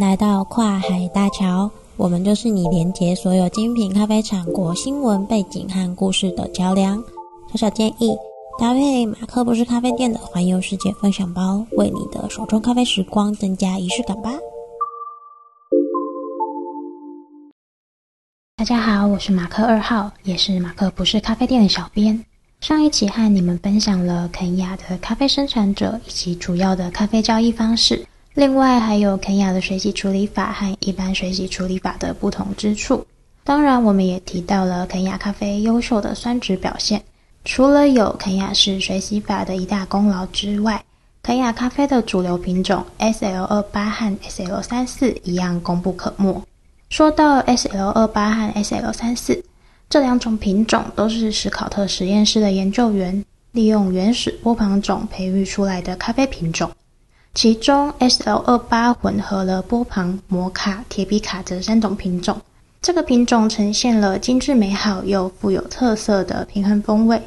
来到跨海大桥，我们就是你连接所有精品咖啡产国新闻背景和故事的桥梁。小小建议，搭配马克不是咖啡店的环游世界分享包，为你的手冲咖啡时光增加仪式感吧。大家好，我是马克二号，也是马克不是咖啡店的小编。上一期和你们分享了肯亚的咖啡生产者以及主要的咖啡交易方式，另外还有肯亚的水洗处理法和一般水洗处理法的不同之处。当然，我们也提到了肯亚咖啡优秀的酸质表现。除了有肯亚式水洗法的一大功劳之外，肯亚咖啡的主流品种 SL 二八和 SL 三四一样功不可没。说到 SL 二八和 SL 三四。这两种品种都是史考特实验室的研究员利用原始波旁种培育出来的咖啡品种，其中 SL28 混合了波旁、摩卡、铁皮卡这三种品种。这个品种呈现了精致美好又富有特色的平衡风味，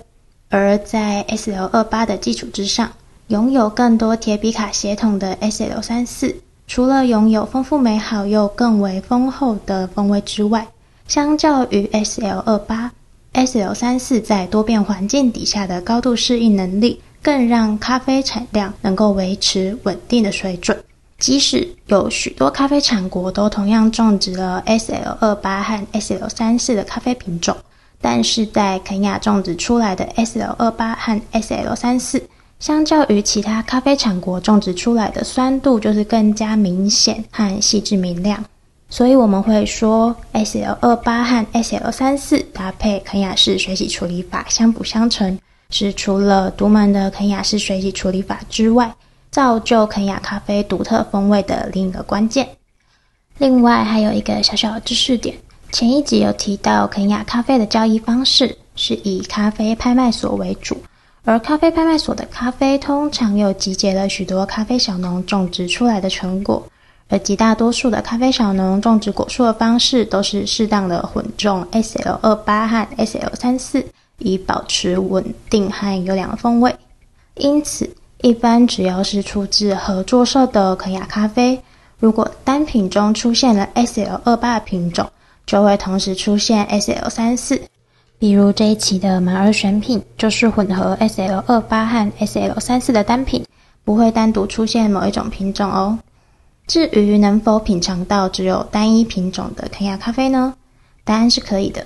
而在 SL28 的基础之上，拥有更多铁皮卡血统的 SL34，除了拥有丰富美好又更为丰厚的风味之外，相较于 SL 二八，SL 三四在多变环境底下的高度适应能力，更让咖啡产量能够维持稳定的水准。即使有许多咖啡产国都同样种植了 SL 二八和 SL 三四的咖啡品种，但是在肯亚种植出来的 SL 二八和 SL 三四，相较于其他咖啡产国种植出来的酸度，就是更加明显和细致明亮。所以我们会说，SL 二八和 SL 三四搭配肯亚式水洗处理法相辅相成，是除了独门的肯亚式水洗处理法之外，造就肯亚咖啡独特风味的另一个关键。另外还有一个小小的知识点，前一集有提到肯亚咖啡的交易方式是以咖啡拍卖所为主，而咖啡拍卖所的咖啡通常又集结了许多咖啡小农种植出来的成果。而极大多数的咖啡小农种植果树的方式都是适当的混种 SL 二八和 SL 三四，以保持稳定和优良的风味。因此，一般只要是出自合作社的肯亚咖啡，如果单品中出现了 SL 二八品种，就会同时出现 SL 三四。比如这一期的满儿选品就是混合 SL 二八和 SL 三四的单品，不会单独出现某一种品种哦。至于能否品尝到只有单一品种的肯亚咖啡呢？答案是可以的。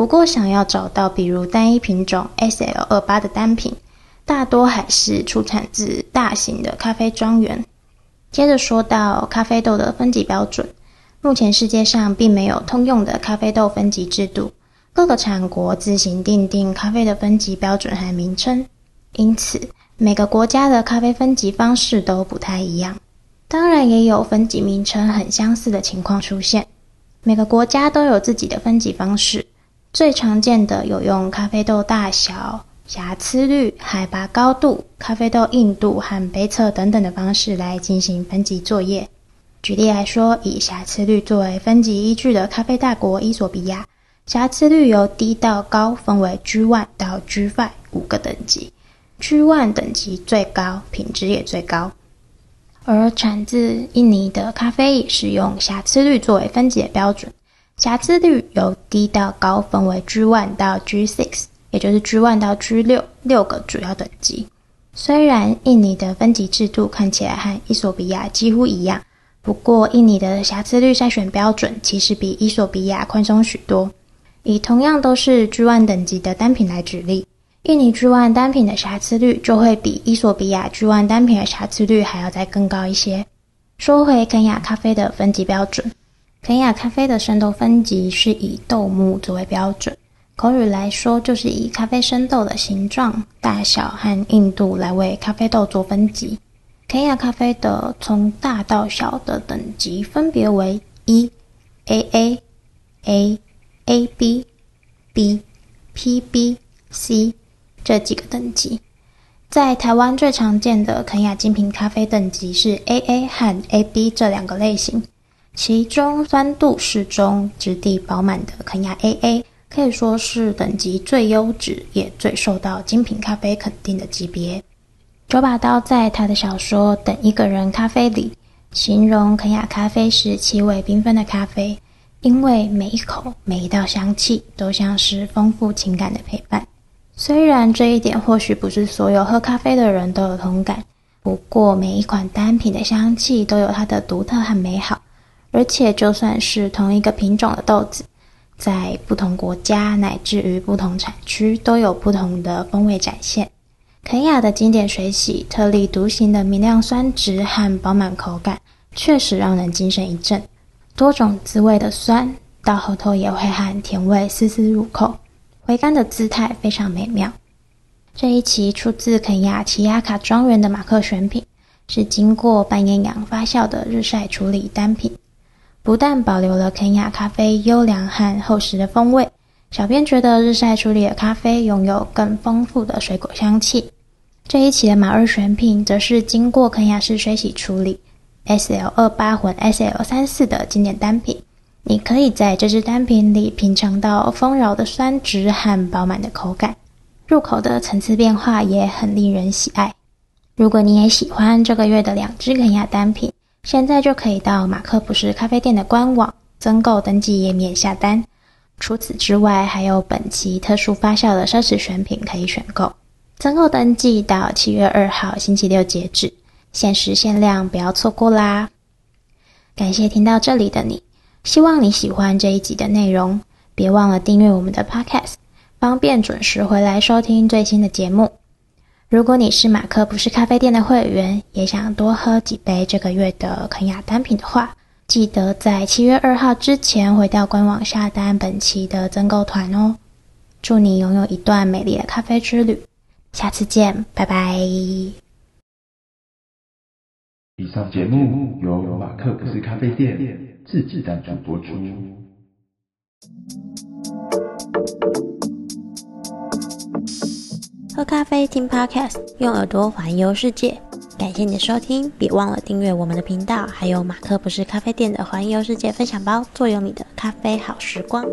不过，想要找到比如单一品种 SL28 的单品，大多还是出产自大型的咖啡庄园。接着说到咖啡豆的分级标准，目前世界上并没有通用的咖啡豆分级制度，各个产国自行定定咖啡的分级标准和名称，因此每个国家的咖啡分级方式都不太一样。当然也有分级名称很相似的情况出现，每个国家都有自己的分级方式。最常见的有用咖啡豆大小、瑕疵率、海拔高度、咖啡豆硬度和杯测等等的方式来进行分级作业。举例来说，以瑕疵率作为分级依据的咖啡大国伊索比亚，瑕疵率由低到高分为 G1 到 G5 五个等级，G1 等级最高，品质也最高。而产自印尼的咖啡也是用瑕疵率作为分级的标准，瑕疵率由低到高分为 G1 到 G6，也就是 G1 到 G6 六个主要等级。虽然印尼的分级制度看起来和伊索比亚几乎一样，不过印尼的瑕疵率筛选标准其实比伊索比亚宽松许多。以同样都是 G1 等级的单品来举例。印尼 G1 单品的瑕疵率就会比伊索比亚 G1 单品的瑕疵率还要再更高一些。说回肯亚咖啡的分级标准，肯亚咖啡的生豆分级是以豆目作为标准，口语来说就是以咖啡生豆的形状、大小和硬度来为咖啡豆做分级。肯亚咖啡的从大到小的等级分别为一 AA、A、AB、B、PB、C。这几个等级，在台湾最常见的肯亚精品咖啡等级是 AA 和 AB 这两个类型，其中酸度适中、质地饱满的肯亚 AA 可以说是等级最优质也最受到精品咖啡肯定的级别。九把刀在他的小说《等一个人咖啡》里形容肯亚咖啡是气味缤纷的咖啡，因为每一口、每一道香气都像是丰富情感的陪伴。虽然这一点或许不是所有喝咖啡的人都有同感，不过每一款单品的香气都有它的独特和美好，而且就算是同一个品种的豆子，在不同国家乃至于不同产区都有不同的风味展现。肯亚的经典水洗，特立独行的明亮酸质和饱满口感，确实让人精神一振。多种滋味的酸，到喉头也会和甜味丝丝入口。回甘的姿态非常美妙。这一期出自肯亚奇亚卡庄园的马克选品，是经过半厌氧发酵的日晒处理单品，不但保留了肯亚咖啡优良和厚实的风味，小编觉得日晒处理的咖啡拥有更丰富的水果香气。这一期的马二选品则是经过肯亚式水洗处理，SL 二八混 SL 三四的经典单品。你可以在这支单品里品尝到丰饶的酸质和饱满的口感，入口的层次变化也很令人喜爱。如果你也喜欢这个月的两支肯亚单品，现在就可以到马克不是咖啡店的官网增购登记页面下单。除此之外，还有本期特殊发酵的奢侈选品可以选购。增购登记到七月二号星期六截止，限时限量，不要错过啦！感谢听到这里的你。希望你喜欢这一集的内容，别忘了订阅我们的 Podcast，方便准时回来收听最新的节目。如果你是马克不是咖啡店的会员，也想多喝几杯这个月的肯亚单品的话，记得在七月二号之前回到官网下单本期的增购团哦。祝你拥有一段美丽的咖啡之旅，下次见，拜拜。以上节目由马克不是咖啡店自制赞助播出。喝咖啡听 Podcast，用耳朵环游世界。感谢你的收听，别忘了订阅我们的频道，还有马克不是咖啡店的环游世界分享包，坐拥你的咖啡好时光。